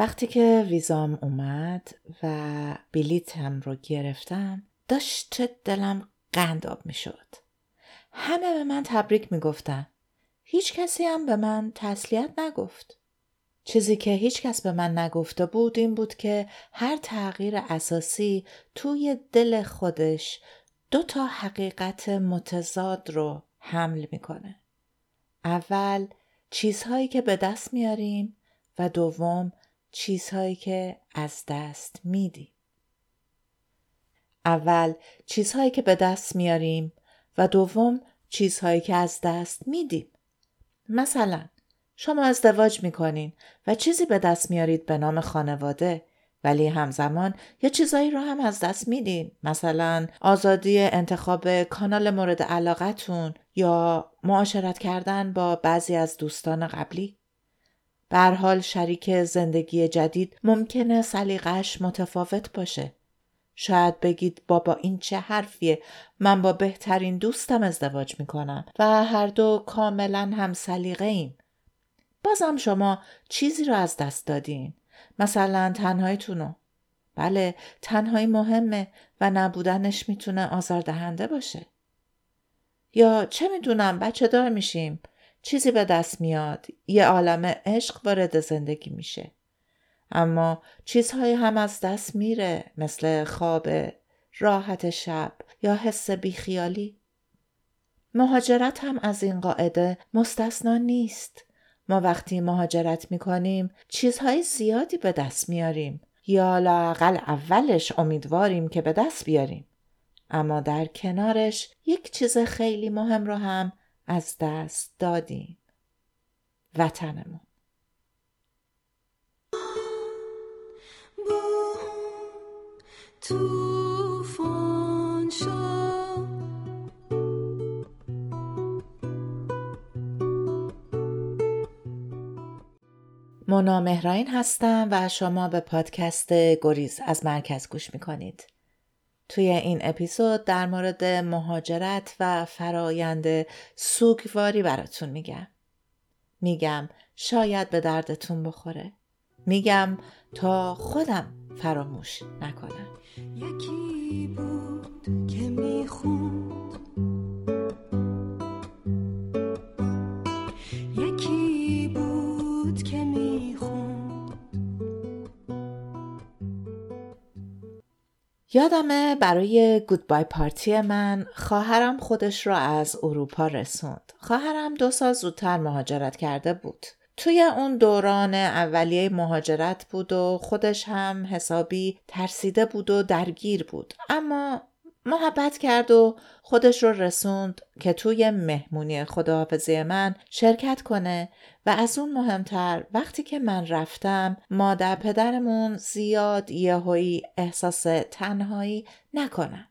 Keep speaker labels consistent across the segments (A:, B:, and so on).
A: وقتی که ویزام اومد و بلیتم رو گرفتم داشت دلم قنداب می شد. همه به من تبریک می گفتن. هیچ کسی هم به من تسلیت نگفت. چیزی که هیچ کس به من نگفته بود این بود که هر تغییر اساسی توی دل خودش دو تا حقیقت متضاد رو حمل می‌کنه. اول چیزهایی که به دست میاریم و دوم چیزهایی که از دست میدیم. اول چیزهایی که به دست میاریم و دوم چیزهایی که از دست میدیم. مثلا شما ازدواج می‌کنین و چیزی به دست میارید به نام خانواده ولی همزمان یه چیزایی رو هم از دست میدین مثلا آزادی انتخاب کانال مورد علاقتون یا معاشرت کردن با بعضی از دوستان قبلی به حال شریک زندگی جدید ممکنه سلیقش متفاوت باشه شاید بگید بابا این چه حرفیه من با بهترین دوستم ازدواج می‌کنم و هر دو کاملا هم سلیقه ایم. بازم شما چیزی رو از دست دادین. مثلا تنهاییتونو. بله تنهایی مهمه و نبودنش می‌تونه آزاردهنده باشه. یا چه می‌دونم بچه دار میشیم. چیزی به دست میاد. یه عالم عشق وارد زندگی میشه. اما چیزهایی هم از دست میره مثل خواب راحت شب یا حس بیخیالی مهاجرت هم از این قاعده مستثنا نیست ما وقتی مهاجرت می‌کنیم چیزهای زیادی به دست میاریم یا لاقل اولش امیدواریم که به دست بیاریم اما در کنارش یک چیز خیلی مهم رو هم از دست دادیم. وطنمون. مونا مهراین هستم و شما به پادکست گریز از مرکز گوش می‌کنید. توی این اپیزود در مورد مهاجرت و فرایند سوگواری براتون میگم. میگم شاید به دردتون بخوره. میگم تا خودم فراموش نکنم. یکی بود یادمه برای گودبای پارتی من خواهرم خودش را از اروپا رسوند. خواهرم دو سال زودتر مهاجرت کرده بود. توی اون دوران اولیه مهاجرت بود و خودش هم حسابی ترسیده بود و درگیر بود اما محبت کرد و خودش رو رسوند که توی مهمونی خداحافظی من شرکت کنه و از اون مهمتر وقتی که من رفتم مادر پدرمون زیاد یهویی احساس تنهایی نکنن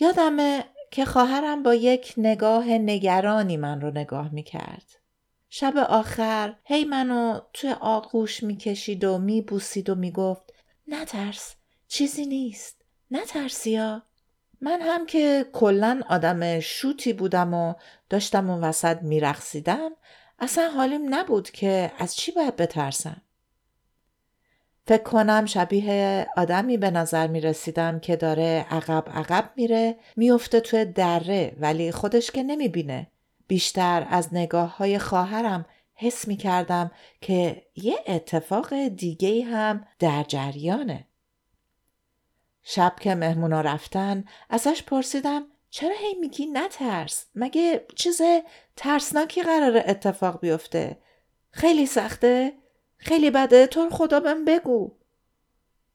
A: یادمه که خواهرم با یک نگاه نگرانی من رو نگاه می‌کرد. شب آخر هی منو توی آغوش می‌کشید و میبوسید و می‌گفت نترس چیزی نیست. نترسیا من هم که کلا آدم شوتی بودم و داشتم اون وسط میرقصیدم اصلا حالیم نبود که از چی باید بترسم فکر کنم شبیه آدمی به نظر می رسیدم که داره عقب عقب میره میفته توی دره ولی خودش که نمی بینه. بیشتر از نگاه های خواهرم حس می کردم که یه اتفاق دیگه هم در جریانه. شب که مهمونا رفتن ازش پرسیدم چرا هی میگی نترس؟ مگه چیز ترسناکی قرار اتفاق بیفته؟ خیلی سخته؟ خیلی بده؟ تو خدا بهم بگو.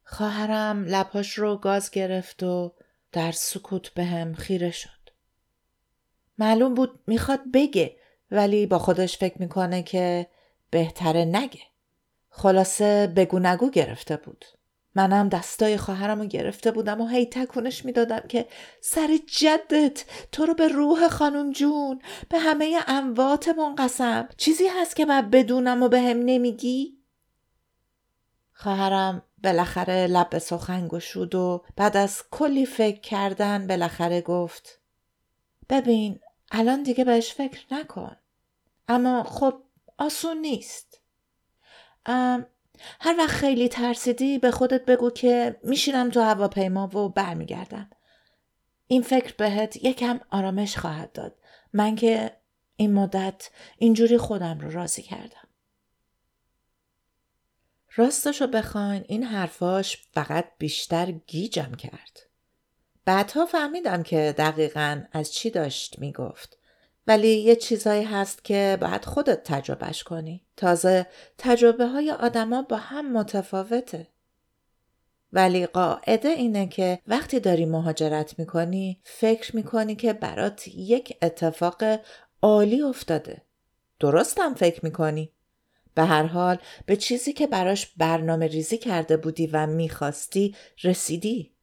A: خواهرم لباش رو گاز گرفت و در سکوت بهم خیره شد. معلوم بود می‌خواد بگه ولی با خودش فکر می‌کنه که بهتره نگه. خلاصه بگو نگو گرفته بود. منم دستای خواهرم رو گرفته بودم و هی تکونش می‌دادم که سر جدت تو رو به روح خانم جون به همه امواتمون قسم. چیزی هست که من بدونم و به هم نمیگی؟ خواهرم بالاخره لب به سخن گشود و بعد از کلی فکر کردن بالاخره گفت ببین الان دیگه بهش فکر نکن. اما خب آسون نیست. هر وقت خیلی ترسیدی به خودت بگو که میشینم تو هواپیما و برمیگردم. این فکر بهت یکم آرامش خواهد داد. من که این مدت اینجوری خودم رو راضی کردم. راستشو بخواین این حرفاش فقط بیشتر گیجم کرد. بعدها فهمیدم که دقیقا از چی داشت می‌گفت. ولی یه چیزایی هست که باید خودت تجربهش کنی. تازه تجربه های آدما با هم متفاوته. ولی قاعده اینه که وقتی داری مهاجرت می‌کنی فکر می‌کنی که برات یک اتفاق عالی افتاده. درستم فکر می‌کنی؟ به هر حال به چیزی که براش برنامه ریزی کرده بودی و می‌خواستی رسیدی.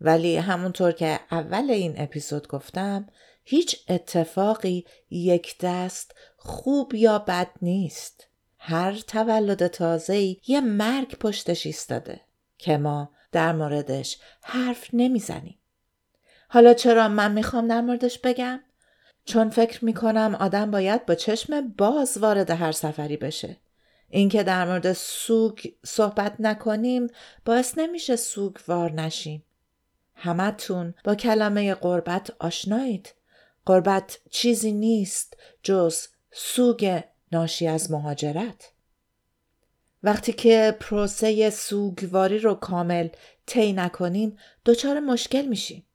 A: ولی همونطور که اول این اپیزود گفتم هیچ اتفاقی یک دست خوب یا بد نیست. هر تولد تازه‌ای یه مرگ پشتش ایستاده که ما در موردش حرف نمی‌زنیم. حالا چرا من می‌خوام در موردش بگم؟ چون فکر می‌کنم آدم باید با چشم باز وارد هر سفری بشه. اینکه در مورد سوگ صحبت نکنیم باعث نمیشه سوگوار نشیم. همتون با کلمه قربت آشنایید. قربت چیزی نیست جز سوگ ناشی از مهاجرت. وقتی که پروسه سوگواری رو کامل طی نکنیم دچار مشکل میشیم.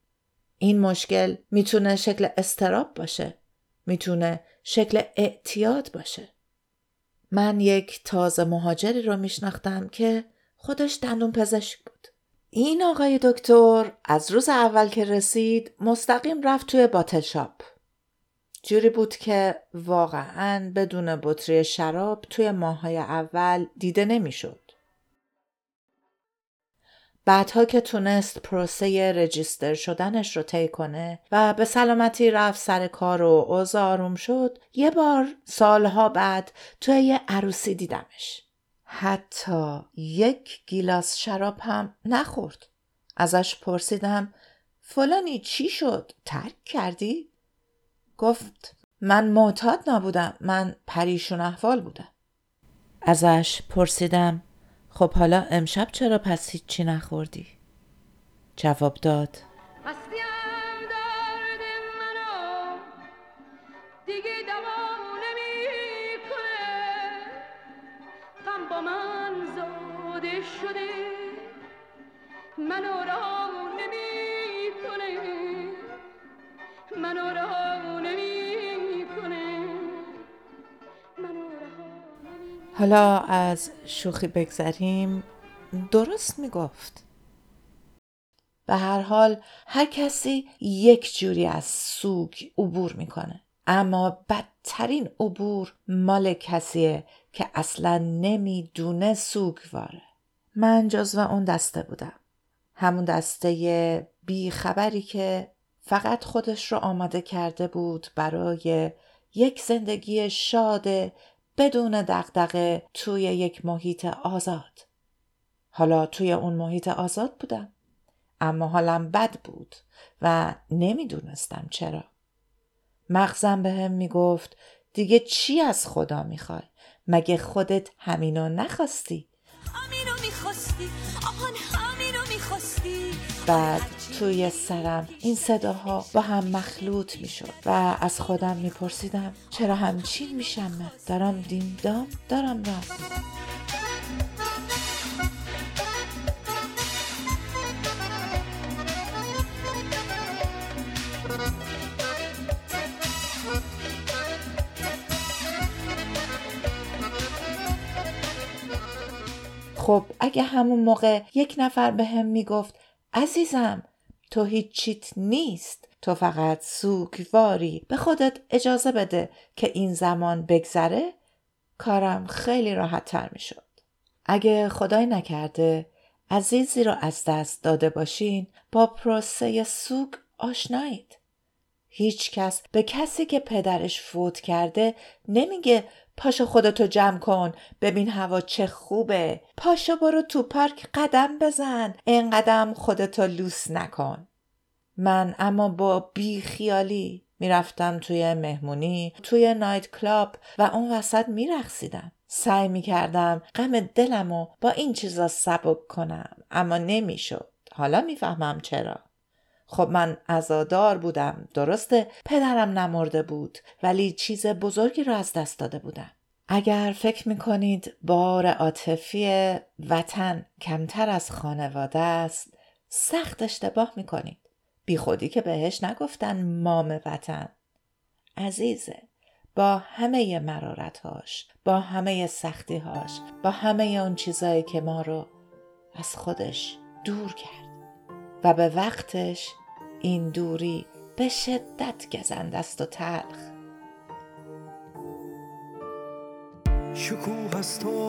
A: این مشکل می‌تونه شکل استراب باشه. می‌تونه شکل اعتیاد باشه. من یک تازه مهاجری رو میشناختم که خودش دندون پزشک بود. این آقای دکتر از روز اول که رسید مستقیم رفت توی باتل شاپ. جوری بود که واقعا بدون بطری شراب توی ماهای اول دیده نمی‌شد. بعدها که تونست پروسه رجیستر شدنش رو طی کنه و به سلامتی رفت سر کار و اوضاع شد یه بار سالها بعد توی یه عروسی دیدمش حتی یک گیلاس شراب هم نخورد. ازش پرسیدم فلانی چی شد؟ ترک کردی؟ گفت من معتاد نبودم من پریشون احوال بودم. ازش پرسیدم خب حالا امشب چرا پس هیچی نخوردی؟ جواب داد حالا از شوخی بگذریم. درست می‌گفت. به هر حال هر کسی یک جوری از سوگ عبور می‌کنه. اما بدترین عبور مال کسیه که اصلا نمی‌دونه سوگواره. من جزو اون دسته بودم همون دسته بی خبری که فقط خودش رو آماده کرده بود برای یک زندگی شاد بدون دغدغه توی یک محیط آزاد. حالا توی اون محیط آزاد بودم. اما حالم بد بود و نمی‌دونستم چرا. مغزم به هم می‌گفت دیگه چی از خدا می‌خوای؟ مگه خودت همینو نخواستی؟ بعد توی سرم این صداها با هم مخلوط می‌شد و از خودم میپرسیدم چرا همچین میشم دارم دیم دام دارم رفت خب اگه همون موقع یک نفر به هم می‌گفت عزیزم تو هیچیت نیست تو فقط سوگواری به خودت اجازه بده که این زمان بگذره کارم خیلی راحت تر می شد. اگه خدای نکرده عزیزی را از دست داده باشین با پروسه سوگ آشنایید. هیچ کس به کسی که پدرش فوت کرده نمیگه پاشو خودتو جمع کن ببین هوا چه خوبه پاشو برو تو پارک قدم بزن قدم خودتو لوس نکن من اما با بی خیالی می‌رفتم توی مهمونی توی نایت کلاب و اون وسط میرخصیدم سعی می کردم غم دلم و با این چیزا سبک کنم اما نمی‌شد. حالا می‌فهمم چرا. خب من ازادار بودم درسته؟ پدرم نمرده بود ولی چیز بزرگی را از دست داده بودم. اگر فکر می‌کنید بار عاطفی وطن کمتر از خانواده است سخت اشتباه می‌کنید. بی خودی که بهش نگفتن مام وطن. عزیزه با همه مرارتهاش با همه سختیهاش با همه اون چیزایی که ما رو از خودش دور کرد. و به وقتش این دوری به شدت گزند است و تلخ.
B: شکوه از تو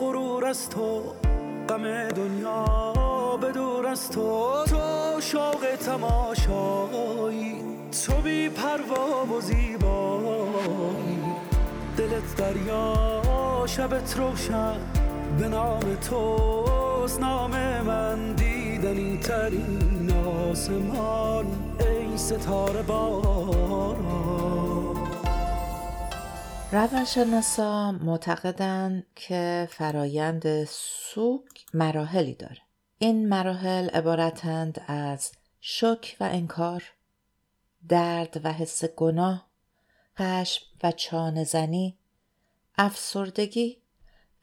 B: غرور از تو غم دنیا به دور از تو تو شوق تماشایی تو بی پروا و زیبایی. دلت دریا شبت روشن به نام توست نام من دیدنی ترین. آسمان ای ستاره باران
A: روانشناسا معتقدند که فرایند سوک مراحلی داره. این مراحل عبارتند از شک و انکار درد و حس گناه خشم و چانه زنی افسردگی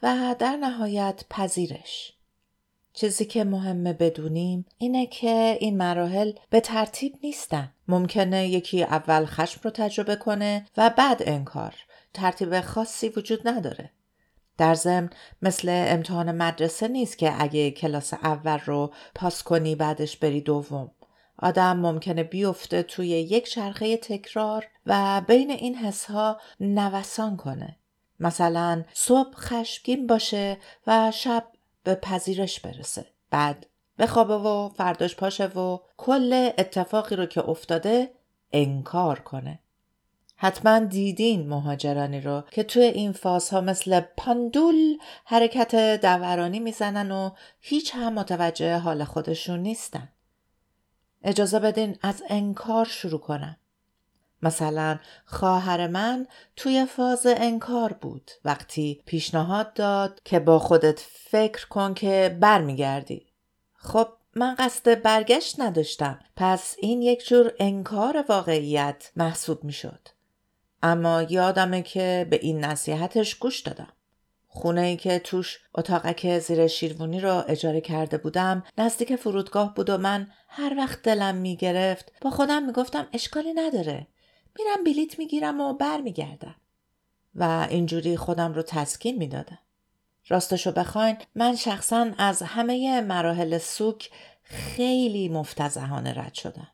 A: و در نهایت پذیرش. چیزی که مهمه بدونیم اینه که این مراحل به ترتیب نیستن. ممکنه یکی اول خشم رو تجربه کنه و بعد انکار. ترتیب خاصی وجود نداره. در ضمن مثل امتحان مدرسه نیست که اگه کلاس اول رو پاس کنی بعدش بری دوم. آدم ممکنه بیفته توی یک چرخه تکرار و بین این حسها نوسان کنه. مثلا صبح خشمگین باشه و شب به پذیرش برسه بعد بخوابه و فرداش پاشه و کل اتفاقی رو که افتاده انکار کنه حتما دیدین مهاجرانی رو که توی این فازها مثل پاندول حرکت دورانی می‌زنن و هیچ هم متوجه حال خودشون نیستن. اجازه بدین از انکار شروع کنم. مثلا خواهر من توی فاز انکار بود وقتی پیشنهاد داد که با خودت فکر کن که برمیگردی. خب من قصد برگشت نداشتم پس این یک جور انکار واقعیت محسوب می شد. اما یادمه که به این نصیحتش گوش دادم. خونه ای که توش اتاقک زیر شیروانی را اجاره کرده بودم نزدیک فرودگاه بود و من هر وقت دلم می‌گرفت با خودم می‌گفتم اشکالی نداره میرم بلیت می‌گیرم و برمیگردم. و اینجوری خودم رو تسکین می‌دادم. راستشو بخواین من شخصا از همه مراحل سوک خیلی مفتزهانه رد شدم.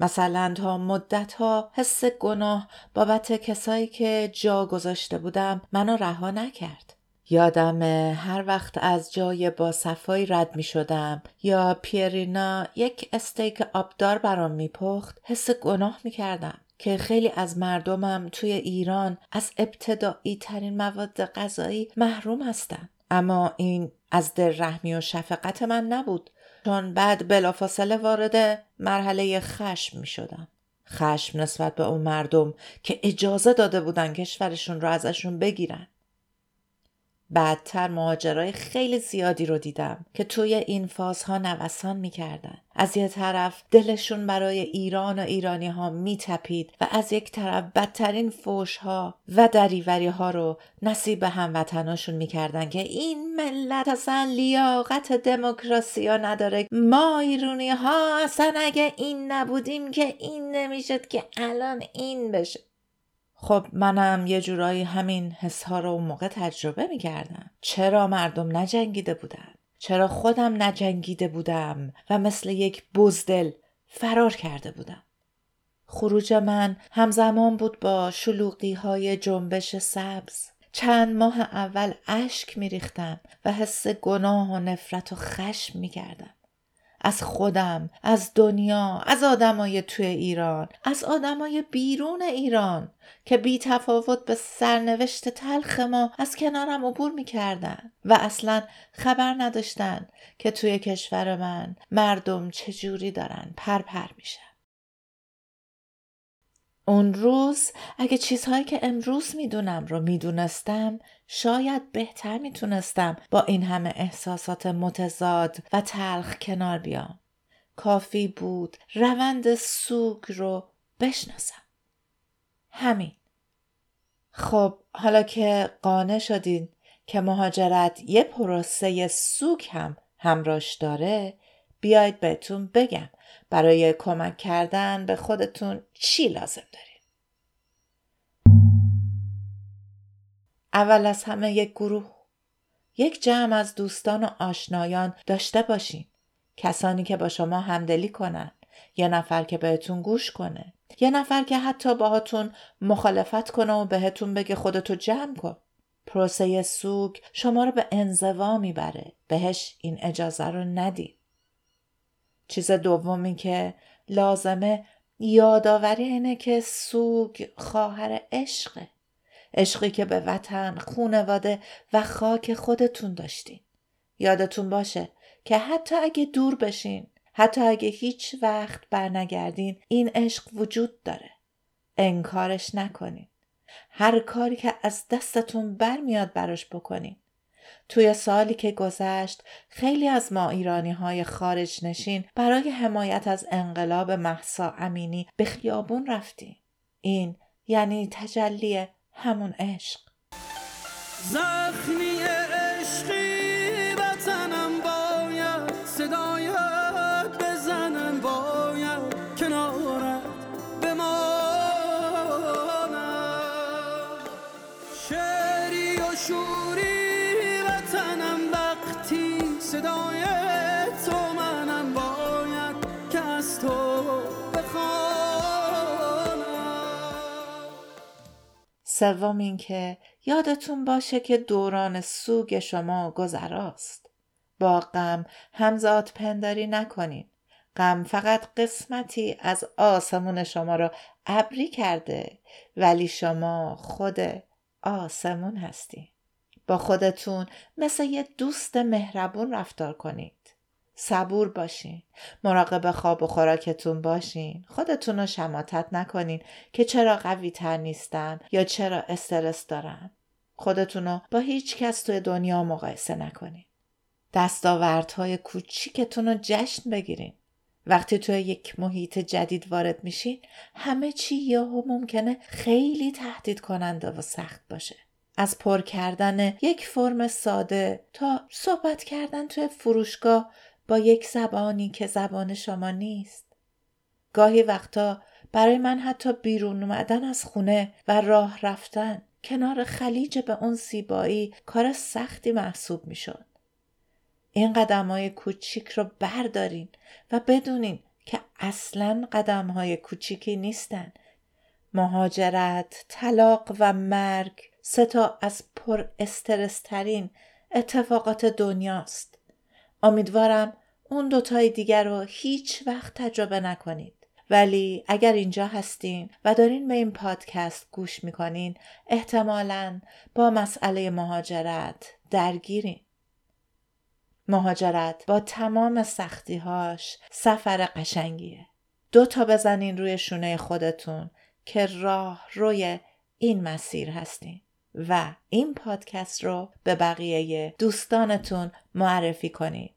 A: مثلا تا مدت ها حس گناه بابت کسایی که جا گذاشته بودم منو رها نکرد. یادم هر وقت از جای با صفایی رد می شدم یا پیرینا یک استیک آبدار برام می پخت حس گناه می کردم که خیلی از مردمم توی ایران از ابتدایی ترین مواد غذایی محروم هستن. اما این از دل رحمی و شفقت من نبود چون بعد بلافاصله وارد مرحله خشم می شدم. خشم نسبت به اون مردم که اجازه داده بودن کشورشون رو ازشون بگیرن. بعدتر مهاجرای خیلی زیادی رو دیدم که توی این فازها نوسان می‌کردن. از یه طرف دلشون برای ایران و ایرانی ها میتپید و از یک طرف بدترین فوش ها و دریوری ها رو نصیب هموطناشون می‌کردن که این ملت اصلا لیاقت دموکراسی ها نداره. ما ایرانی ها اصلا اگه این نبودیم که این نمی‌شد که الان این بشه. خب منم یه جورایی همین حسها رو اون موقع تجربه می‌کردم. چرا مردم نجنگیده بودن؟ چرا خودم نجنگیده بودم و مثل یک بزدل فرار کرده بودم؟ خروج من همزمان بود با شلوقی های جنبش سبز. چند ماه اول اشک میریختم و حس گناه و نفرت و خشم می‌کردم. از خودم از دنیا از آدمای توی ایران از آدمای بیرون ایران که بی تفاوت به سرنوشت تلخ ما از کنارم عبور می‌کردن و اصلا خبر نداشتن که توی کشور من مردم چجوری دارن پرپر پر میشن. اون روز اگه چیزهایی که امروز می‌دونم رو می‌دونستم شاید بهتر می‌تونستم با این همه احساسات متضاد و تلخ کنار بیام. کافی بود روند سوگ رو بشناسم. همین. خب حالا که قانع شدین که مهاجرت یه پروسه سوگ هم همراش داره بیاید بهتون بگم برای کمک کردن به خودتون چی لازم دارید. اول از همه یک گروه یک جمع از دوستان و آشنایان داشته باشین. کسانی که با شما همدلی کنن یه نفر که بهتون گوش کنه یه نفر که حتی باهاتون مخالفت کنه و بهتون بگه خودتو جمع کن. پروسه سوگ شما رو به انزوا می‌بره. بهش این اجازه رو ندید چیز دومی که لازمه یادآوری اینه که سوگ خواهر عشقه عشقی که به وطن، خونواده و خاک خودتون داشتین. یادتون باشه که حتی اگه دور بشین، حتی اگه هیچ وقت برنگردین، این عشق وجود داره. انکارش نکنین. هر کاری که از دستتون برمیاد براش بکنین. توی سالی که گذشت خیلی از ما ایرانی های خارج نشین برای حمایت از انقلاب محسا امینی به خیابون رفتیم. این یعنی تجلی همون عشق
B: زخمی عشقی
A: سوم اینکه یادتون باشه که دوران سوگ شما گذراست. با غم همزاد پنداری نکنین. غم فقط قسمتی از آسمون شما رو ابری کرده ولی شما خود آسمون هستی. با خودتون مثل یه دوست مهربون رفتار کنید. صبور باشین. مراقب خواب و خوراکتون باشین. خودتون رو شماتت نکنین که چرا قوی تر نیستن یا چرا استرس دارن. خودتون رو با هیچ کس توی دنیا مقایسه نکنین. دستاوردهای کوچیکتون رو جشن بگیرین. وقتی توی یک محیط جدید وارد میشین همه چی یهو ممکنه خیلی تهدید کننده و سخت باشه. از پر کردن یک فرم ساده تا صحبت کردن توی فروشگاه با یک زبانی که زبان شما نیست. گاهی وقتا برای من حتی بیرون اومدن از خونه و راه رفتن کنار خلیج به اون زیبایی کار سختی محسوب می شد. این قدم های کوچیک رو بردارین و بدونین که اصلا قدم های کوچیکی نیستن. مهاجرت، طلاق و مرگ سه تا از پر استرسترین اتفاقات دنیاست. امیدوارم اون دوتای دیگر رو هیچ وقت تجربه نکنید. ولی اگر اینجا هستین و دارین به این پادکست گوش می‌کنین احتمالا با مسئله مهاجرت درگیرین. مهاجرت با تمام سختیهاش سفر قشنگیه. دو تا بزنین روی شونه خودتون که راه روی این مسیر هستین. و این پادکست رو به بقیه دوستانتون معرفی کنید.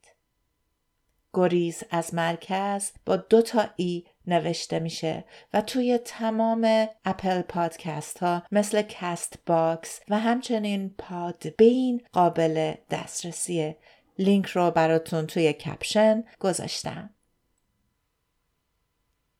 A: گریز از مرکز با دو تا ای نوشته میشه و توی تمام اپ پادکست ها مثل Castbox و همچنین Podbean قابل دسترسیه لینک رو براتون توی caption گذاشتم